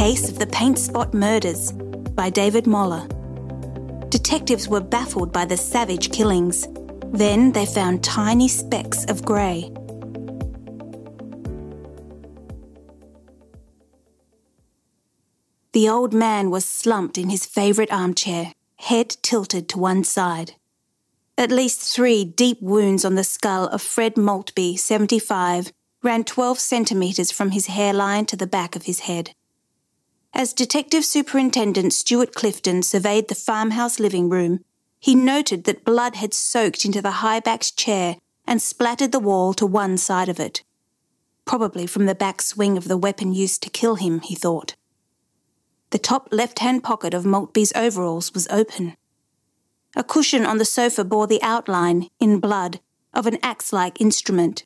Case of the Paint Spot Murders by David Moller. Detectives were baffled by the savage killings. Then they found tiny specks of grey. The old man was slumped in his favourite armchair, head tilted to one side. At least three deep wounds on the skull of Fred Maltby, 75, ran 12 centimetres from his hairline to the back of his head. As Detective Superintendent Stuart Clifton surveyed the farmhouse living room, he noted that blood had soaked into the high backed chair and splattered the wall to one side of it. Probably from the back swing of the weapon used to kill him, he thought. The top left hand pocket of Maltby's overalls was open. A cushion on the sofa bore the outline, in blood, of an axe like instrument.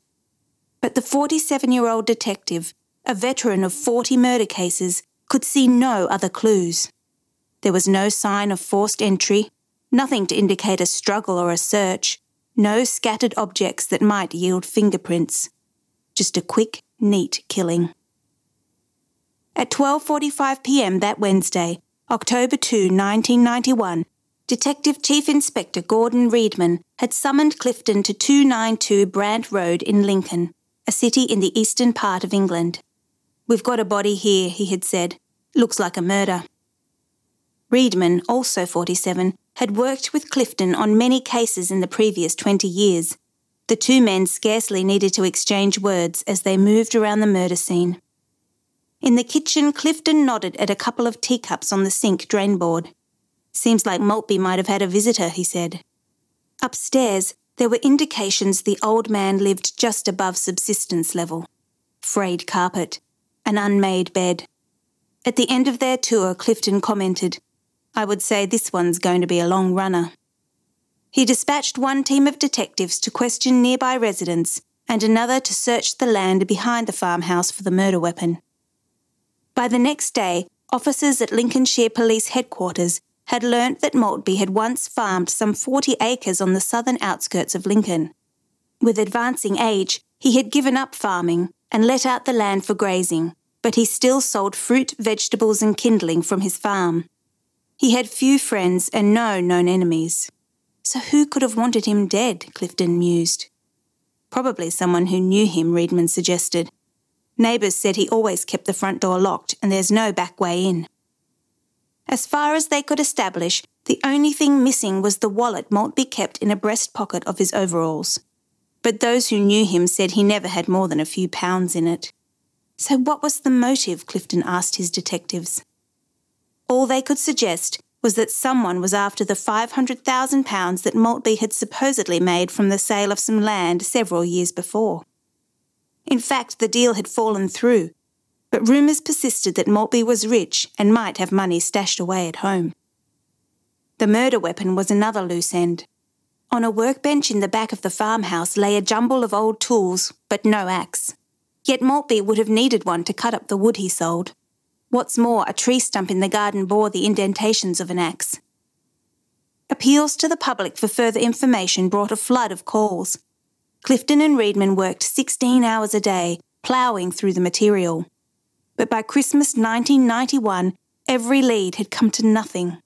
But the 47 year old detective, a veteran of 40 murder cases, could see no other clues. There was no sign of forced entry, nothing to indicate a struggle or a search, no scattered objects that might yield fingerprints. Just a quick, neat killing. At 12:45 p.m. that Wednesday, October 2, 1991, Detective Chief Inspector Gordon Reedman had summoned Clifton to 292 Brant Road in Lincoln, a city in the eastern part of England. We've got a body here, he had said. Looks like a murder. Reedman, also 47, had worked with Clifton on many cases in the previous 20 years. The two men scarcely needed to exchange words as they moved around the murder scene. In the kitchen, Clifton nodded at a couple of teacups on the sink drainboard. Seems like Maltby might have had a visitor, he said. Upstairs, there were indications the old man lived just above subsistence level. Frayed carpet, an unmade bed. At the end of their tour, Clifton commented, I would say this one's going to be a long runner. He dispatched one team of detectives to question nearby residents and another to search the land behind the farmhouse for the murder weapon. By the next day, officers at Lincolnshire Police Headquarters had learnt that Maltby had once farmed some 40 acres on the southern outskirts of Lincoln. With advancing age, he had given up farming and let out the land for grazing, but he still sold fruit, vegetables, and kindling from his farm. He had few friends and no known enemies. So who could have wanted him dead? Clifton mused. Probably someone who knew him, Reedman suggested. Neighbours said he always kept the front door locked and there's no back way in. As far as they could establish, the only thing missing was the wallet Maltby kept in a breast pocket of his overalls. But those who knew him said he never had more than a few pounds in it. So, what was the motive? Clifton asked his detectives. All they could suggest was that someone was after the £500,000 that Maltby had supposedly made from the sale of some land several years before. In fact, the deal had fallen through, but rumours persisted that Maltby was rich and might have money stashed away at home. The murder weapon was another loose end. On a workbench in the back of the farmhouse lay a jumble of old tools, but no axe. Yet Maltby would have needed one to cut up the wood he sold. What's more, a tree stump in the garden bore the indentations of an axe. Appeals to the public for further information brought a flood of calls. Clifton and Reedman worked 16 hours a day, ploughing through the material. But by Christmas 1991, every lead had come to nothing.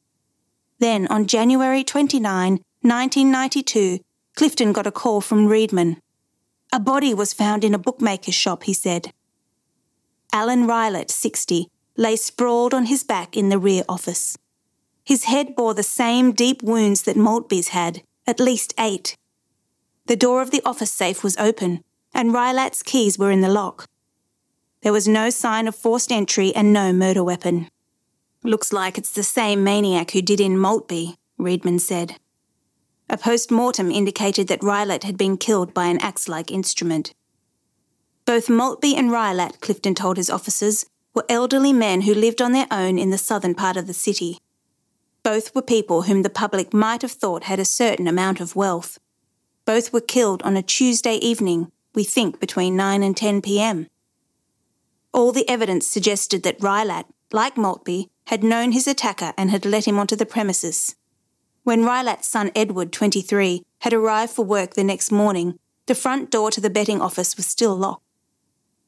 Then, on January 29, 1992, Clifton got a call from Reedman. A body was found in a bookmaker's shop, he said. Alan Rylett, 60, lay sprawled on his back in the rear office. His head bore the same deep wounds that Maltby's had, at least eight. The door of the office safe was open, and Rylett's keys were in the lock. There was no sign of forced entry and no murder weapon. Looks like it's the same maniac who did in Maltby, Reedman said. A post mortem indicated that Rylett had been killed by an axe like instrument. Both Maltby and Rylett, Clifton told his officers, were elderly men who lived on their own in the southern part of the city. Both were people whom the public might have thought had a certain amount of wealth. Both were killed on a Tuesday evening, we think between 9 and 10 pm. All the evidence suggested that Rylett, like Maltby, had known his attacker and had let him onto the premises. When Rylett's son Edward, 23, had arrived for work the next morning, the front door to the betting office was still locked.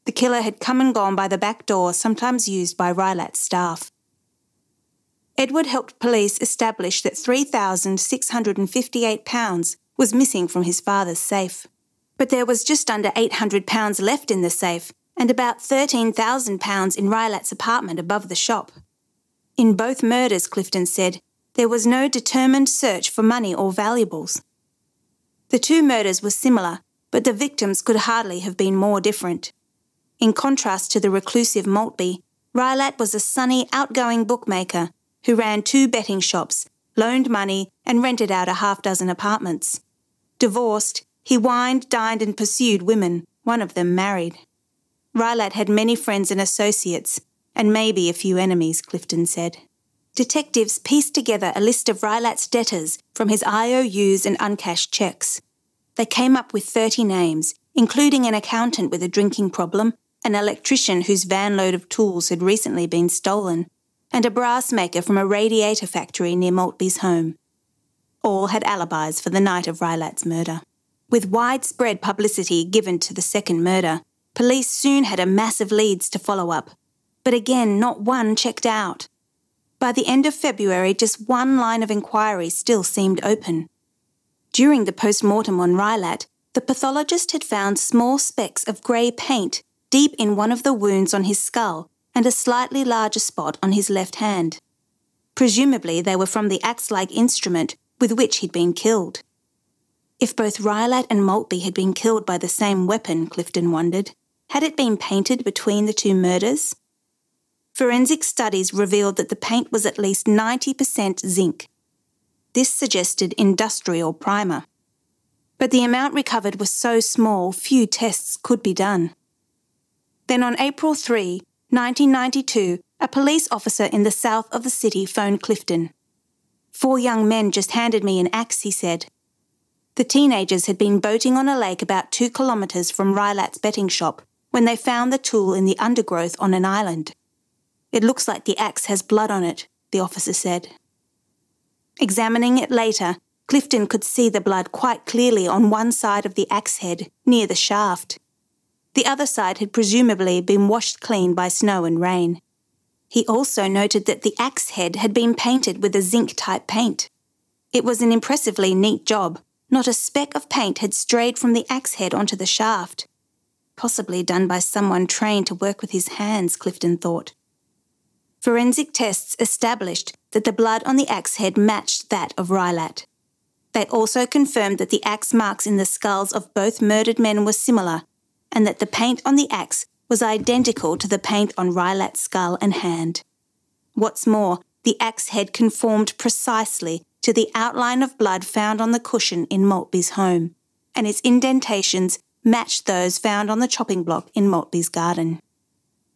the killer had come and gone by the back door sometimes used by Rylat's staff. Edward helped police establish that £3,658 was missing from his father's safe. But there was just under £800 left in the safe and about £13,000 in Rylat's apartment above the shop. In both murders, Clifton said, there was no determined search for money or valuables. The two murders were similar, but the victims could hardly have been more different. In contrast to the reclusive Maltby, Rylat was a sunny, outgoing bookmaker who ran two betting shops, loaned money, and rented out a half dozen apartments. Divorced, he wined, dined, and pursued women, one of them married. Rylat had many friends and associates, and maybe a few enemies, Clifton said. Detectives pieced together a list of Rylat's debtors from his IOUs and uncashed checks. They came up with 30 names, including an accountant with a drinking problem, an electrician whose van load of tools had recently been stolen, and a brass maker from a radiator factory near Maltby's home. All had alibis for the night of Rylat's murder. With widespread publicity given to the second murder, police soon had a massive leads to follow up. But again, not one checked out. By the end of February, just one line of inquiry still seemed open. During the post mortem on Rylat, the pathologist had found small specks of grey paint deep in one of the wounds on his skull and a slightly larger spot on his left hand. Presumably, they were from the axe like instrument with which he'd been killed. If both Rylat and Maltby had been killed by the same weapon, Clifton wondered, had it been painted between the two murders? Forensic studies revealed that the paint was at least 90% zinc. This suggested industrial primer. But the amount recovered was so small, few tests could be done. Then on April 3, 1992, a police officer in the south of the city phoned Clifton. Four young men just handed me an axe, he said. The teenagers had been boating on a lake about two kilometres from Rylat's betting shop when they found the tool in the undergrowth on an island. It looks like the axe has blood on it, the officer said. Examining it later, Clifton could see the blood quite clearly on one side of the axe head, near the shaft. The other side had presumably been washed clean by snow and rain. He also noted that the axe head had been painted with a zinc type paint. It was an impressively neat job. Not a speck of paint had strayed from the axe head onto the shaft. Possibly done by someone trained to work with his hands, Clifton thought. Forensic tests established that the blood on the axe head matched that of Rylat. They also confirmed that the axe marks in the skulls of both murdered men were similar, and that the paint on the axe was identical to the paint on Rylat's skull and hand. What's more, the axe head conformed precisely to the outline of blood found on the cushion in Maltby's home, and its indentations matched those found on the chopping block in Maltby's garden.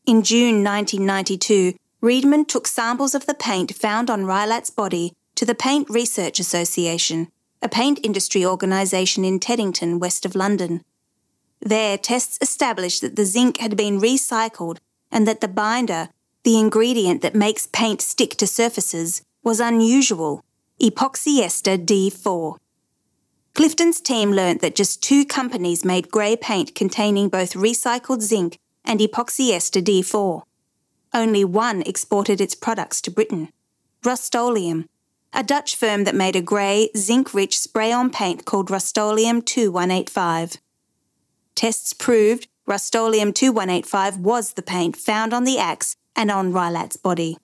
In June 1992, Reedman took samples of the paint found on Rylat's body to the Paint Research Association, a paint industry organisation in Teddington, west of London. There, tests established that the zinc had been recycled and that the binder, the ingredient that makes paint stick to surfaces, was unusual epoxyester D4. Clifton's team learnt that just two companies made grey paint containing both recycled zinc and epoxyester D4 only one exported its products to Britain Rust-Oleum, a Dutch firm that made a grey, zinc rich spray on paint called Rust-Oleum 2185. Tests proved Rust-Oleum 2185 was the paint found on the axe and on Rylat's body.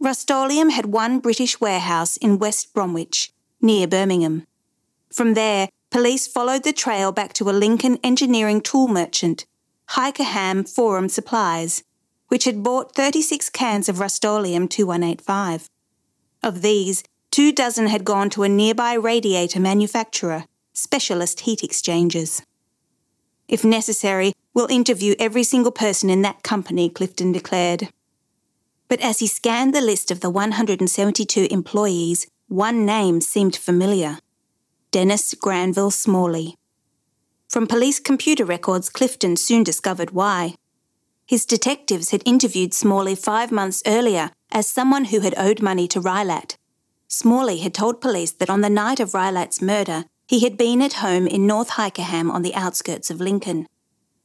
Rust-Oleum had one British warehouse in West Bromwich, near Birmingham. From there, police followed the trail back to a Lincoln engineering tool merchant, Hykeham Forum Supplies, which had bought 36 cans of Rust-Oleum 2185. Of these, two dozen had gone to a nearby radiator manufacturer, Specialist Heat Exchangers. If necessary, we'll interview every single person in that company, Clifton declared. But as he scanned the list of the 172 employees, one name seemed familiar Dennis Granville Smalley. From police computer records, Clifton soon discovered why. His detectives had interviewed Smalley five months earlier as someone who had owed money to Rylat. Smalley had told police that on the night of Rylat's murder, he had been at home in North Hykeham on the outskirts of Lincoln.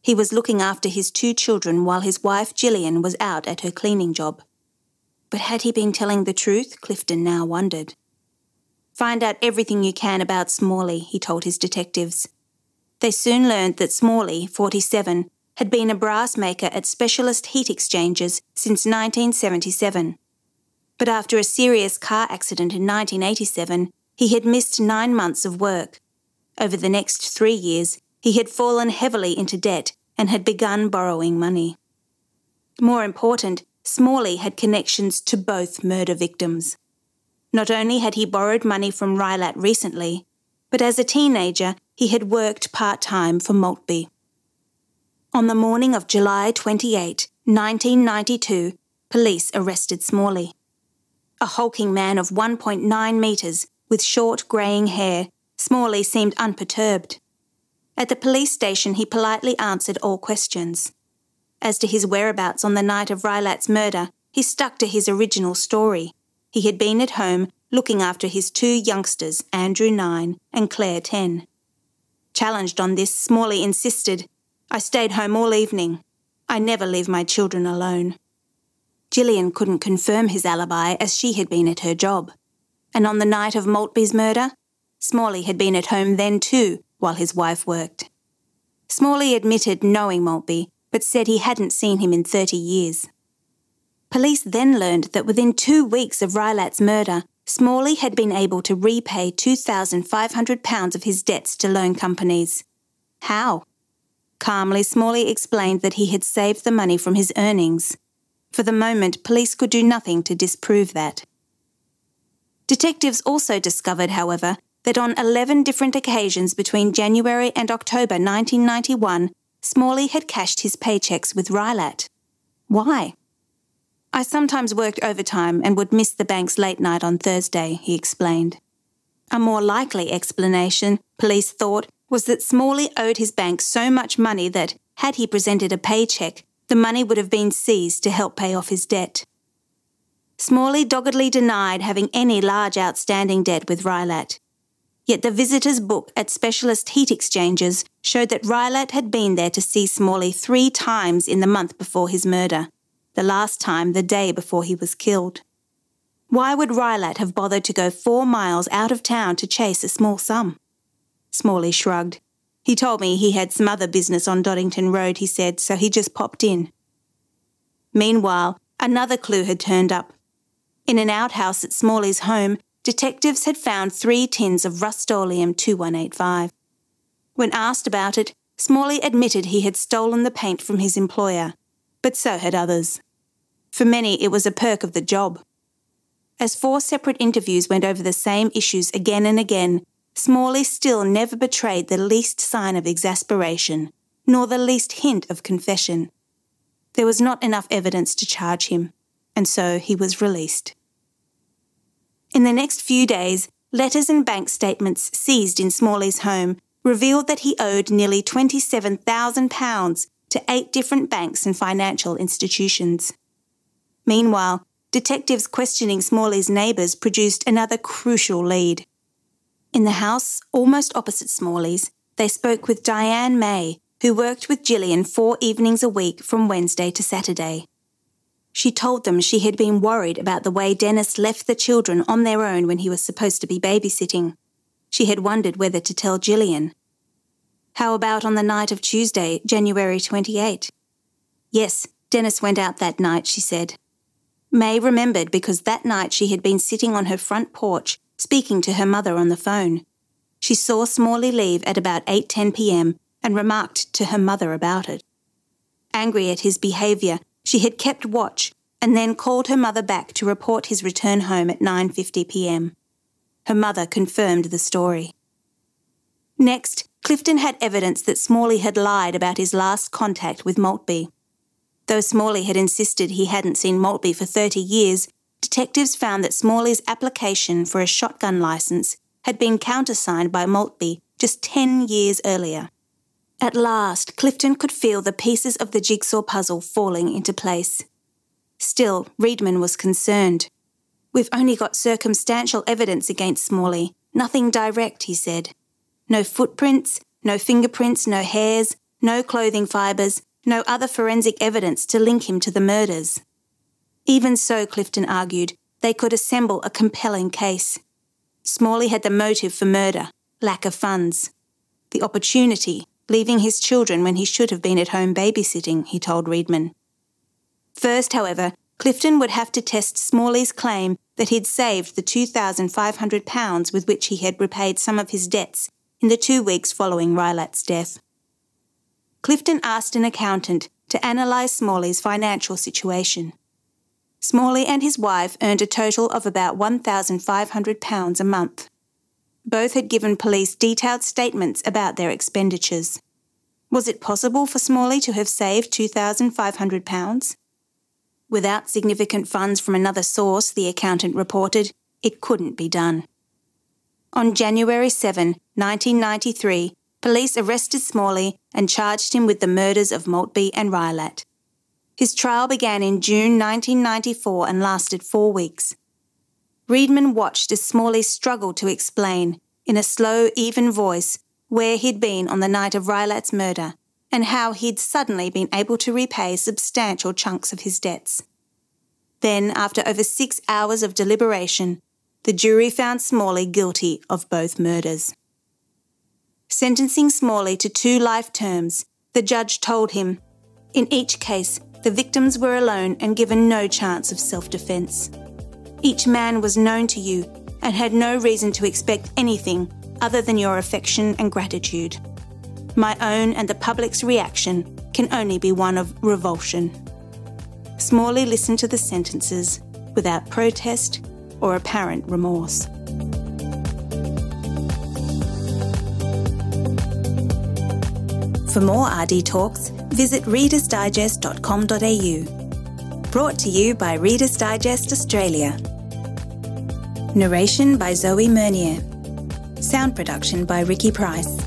He was looking after his two children while his wife Gillian was out at her cleaning job. But had he been telling the truth? Clifton now wondered. Find out everything you can about Smalley, he told his detectives. They soon learned that Smalley, 47, had been a brass maker at Specialist Heat Exchangers since 1977. But after a serious car accident in 1987, he had missed nine months of work. Over the next three years, he had fallen heavily into debt and had begun borrowing money. More important, Smalley had connections to both murder victims. Not only had he borrowed money from Rylott recently, but as a teenager, he had worked part time for Maltby. On the morning of July 28, 1992, police arrested Smalley. A hulking man of 1.9 metres with short greying hair, Smalley seemed unperturbed. At the police station, he politely answered all questions. As to his whereabouts on the night of Rylott's murder, he stuck to his original story. He had been at home looking after his two youngsters, Andrew 9 and Claire 10. Challenged on this, Smalley insisted, I stayed home all evening. I never leave my children alone. Gillian couldn't confirm his alibi as she had been at her job. And on the night of Maltby's murder, Smalley had been at home then too, while his wife worked. Smalley admitted knowing Maltby, but said he hadn't seen him in 30 years. Police then learned that within two weeks of Rylott's murder, Smalley had been able to repay £2,500 of his debts to loan companies. How? Calmly, Smalley explained that he had saved the money from his earnings. For the moment, police could do nothing to disprove that. Detectives also discovered, however, that on 11 different occasions between January and October 1991, Smalley had cashed his paychecks with Rylott. Why? I sometimes worked overtime and would miss the bank's late night on Thursday, he explained. A more likely explanation, police thought, was that Smalley owed his bank so much money that, had he presented a paycheck, the money would have been seized to help pay off his debt. Smalley doggedly denied having any large outstanding debt with Rylott. Yet the visitor's book at Specialist Heat Exchangers showed that Rylott had been there to see Smalley three times in the month before his murder, the last time the day before he was killed. Why would Rylott have bothered to go four miles out of town to chase a small sum? Smalley shrugged. He told me he had some other business on Doddington Road, he said, so he just popped in. Meanwhile, another clue had turned up. In an outhouse at Smalley's home, detectives had found three tins of Rust-Oleum 2185. When asked about it, Smalley admitted he had stolen the paint from his employer, but so had others. For many, it was a perk of the job. As four separate interviews went over the same issues again and again, Smalley still never betrayed the least sign of exasperation, nor the least hint of confession. There was not enough evidence to charge him, and so he was released. In the next few days, letters and bank statements seized in Smalley's home revealed that he owed nearly £27,000 to eight different banks and financial institutions. Meanwhile, detectives questioning Smalley's neighbours produced another crucial lead. In the house almost opposite Smalley's, they spoke with Diane May, who worked with Gillian four evenings a week from Wednesday to Saturday. She told them she had been worried about the way Dennis left the children on their own when he was supposed to be babysitting. She had wondered whether to tell Gillian. How about on the night of Tuesday, January 28? Yes, Dennis went out that night, she said. May remembered because that night she had been sitting on her front porch speaking to her mother on the phone. She saw Smalley leave at about 8:10 p.m. and remarked to her mother about it. Angry at his behaviour, she had kept watch and then called her mother back to report his return home at 9:50 p.m. Her mother confirmed the story. Next, Clifton had evidence that Smalley had lied about his last contact with Maltby. Though Smalley had insisted he hadn't seen Maltby for 30 years, detectives found that Smalley's application for a shotgun license had been countersigned by Maltby just 10 years earlier. At last, Clifton could feel the pieces of the jigsaw puzzle falling into place. Still, Reedman was concerned. We've only got circumstantial evidence against Smalley, nothing direct, he said. No footprints, no fingerprints, no hairs, no clothing fibres, no other forensic evidence to link him to the murders. Even so, Clifton argued, they could assemble a compelling case. Smalley had the motive for murder, lack of funds. The opportunity, leaving his children when he should have been at home babysitting, he told Reedman. First, however, Clifton would have to test Smalley's claim that he'd saved the £2,500 with which he had repaid some of his debts in the two weeks following Rylat's death. Clifton asked an accountant to analyse Smalley's financial situation. Smalley and his wife earned a total of about £1,500 a month. Both had given police detailed statements about their expenditures. Was it possible for Smalley to have saved £2,500? Without significant funds from another source, the accountant reported, it couldn't be done. On January 7, 1993, police arrested Smalley and charged him with the murders of Maltby and Rylat. His trial began in June 1994 and lasted four weeks. Reedman watched as Smalley struggled to explain, in a slow, even voice, where he'd been on the night of Rylat's murder and how he'd suddenly been able to repay substantial chunks of his debts. Then, after over six hours of deliberation, the jury found Smalley guilty of both murders. Sentencing Smalley to two life terms, the judge told him, in each case, the victims were alone and given no chance of self defence. Each man was known to you and had no reason to expect anything other than your affection and gratitude. My own and the public's reaction can only be one of revulsion. Smalley listened to the sentences without protest or apparent remorse. For more RD Talks, visit readersdigest.com.au. Brought to you by Reader's Digest Australia. Narration by Zoe Mernier. Sound production by Ricky Price.